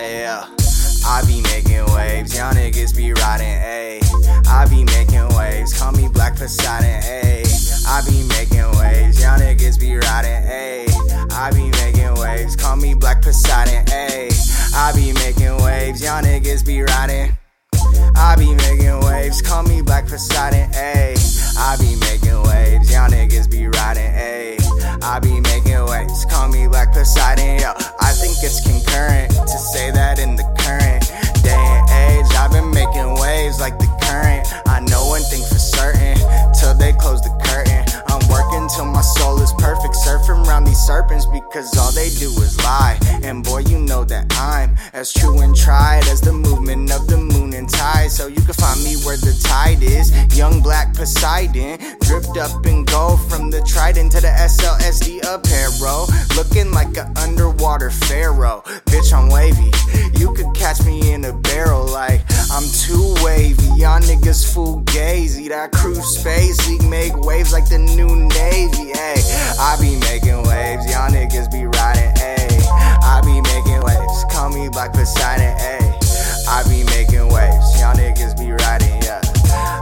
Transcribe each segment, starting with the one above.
Yeah, I be making waves, y'all niggas be riding, ayy. I be making waves, call me Black Poseidon, ayy. I be making waves, y'all niggas be riding, ayy. I be making waves, call me Black Poseidon, ayy. I be making waves, y'all niggas be riding. I be making waves, call me Black Poseidon, ayy. I be making waves, y'all niggas be riding, ayy. I be making waves, call me Black Poseidon, yo. I think because all they do is lie. And boy, you know that I'm as true and tried as the movement of the moon and tide. So you can find me where the tide is. Young black Poseidon, dripped up in gold from the Trident to the SLSD apparel. Looking like an underwater pharaoh. Bitch, I'm wavy. You could catch me in a barrel like I'm too wavy. Y'all niggas fugazi. That crew space league make waves like the new navy. Hey, I be making Black Poseidon. Hey, I be making waves. Y'all niggas be riding. Yeah,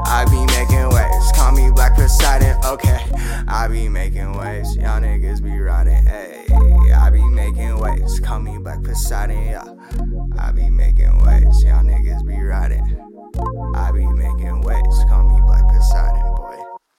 I be making waves. Call me Black Poseidon. Okay, I be making waves. Y'all niggas be riding. Hey, I be making waves. Call me Black Poseidon. Yeah, I be making waves.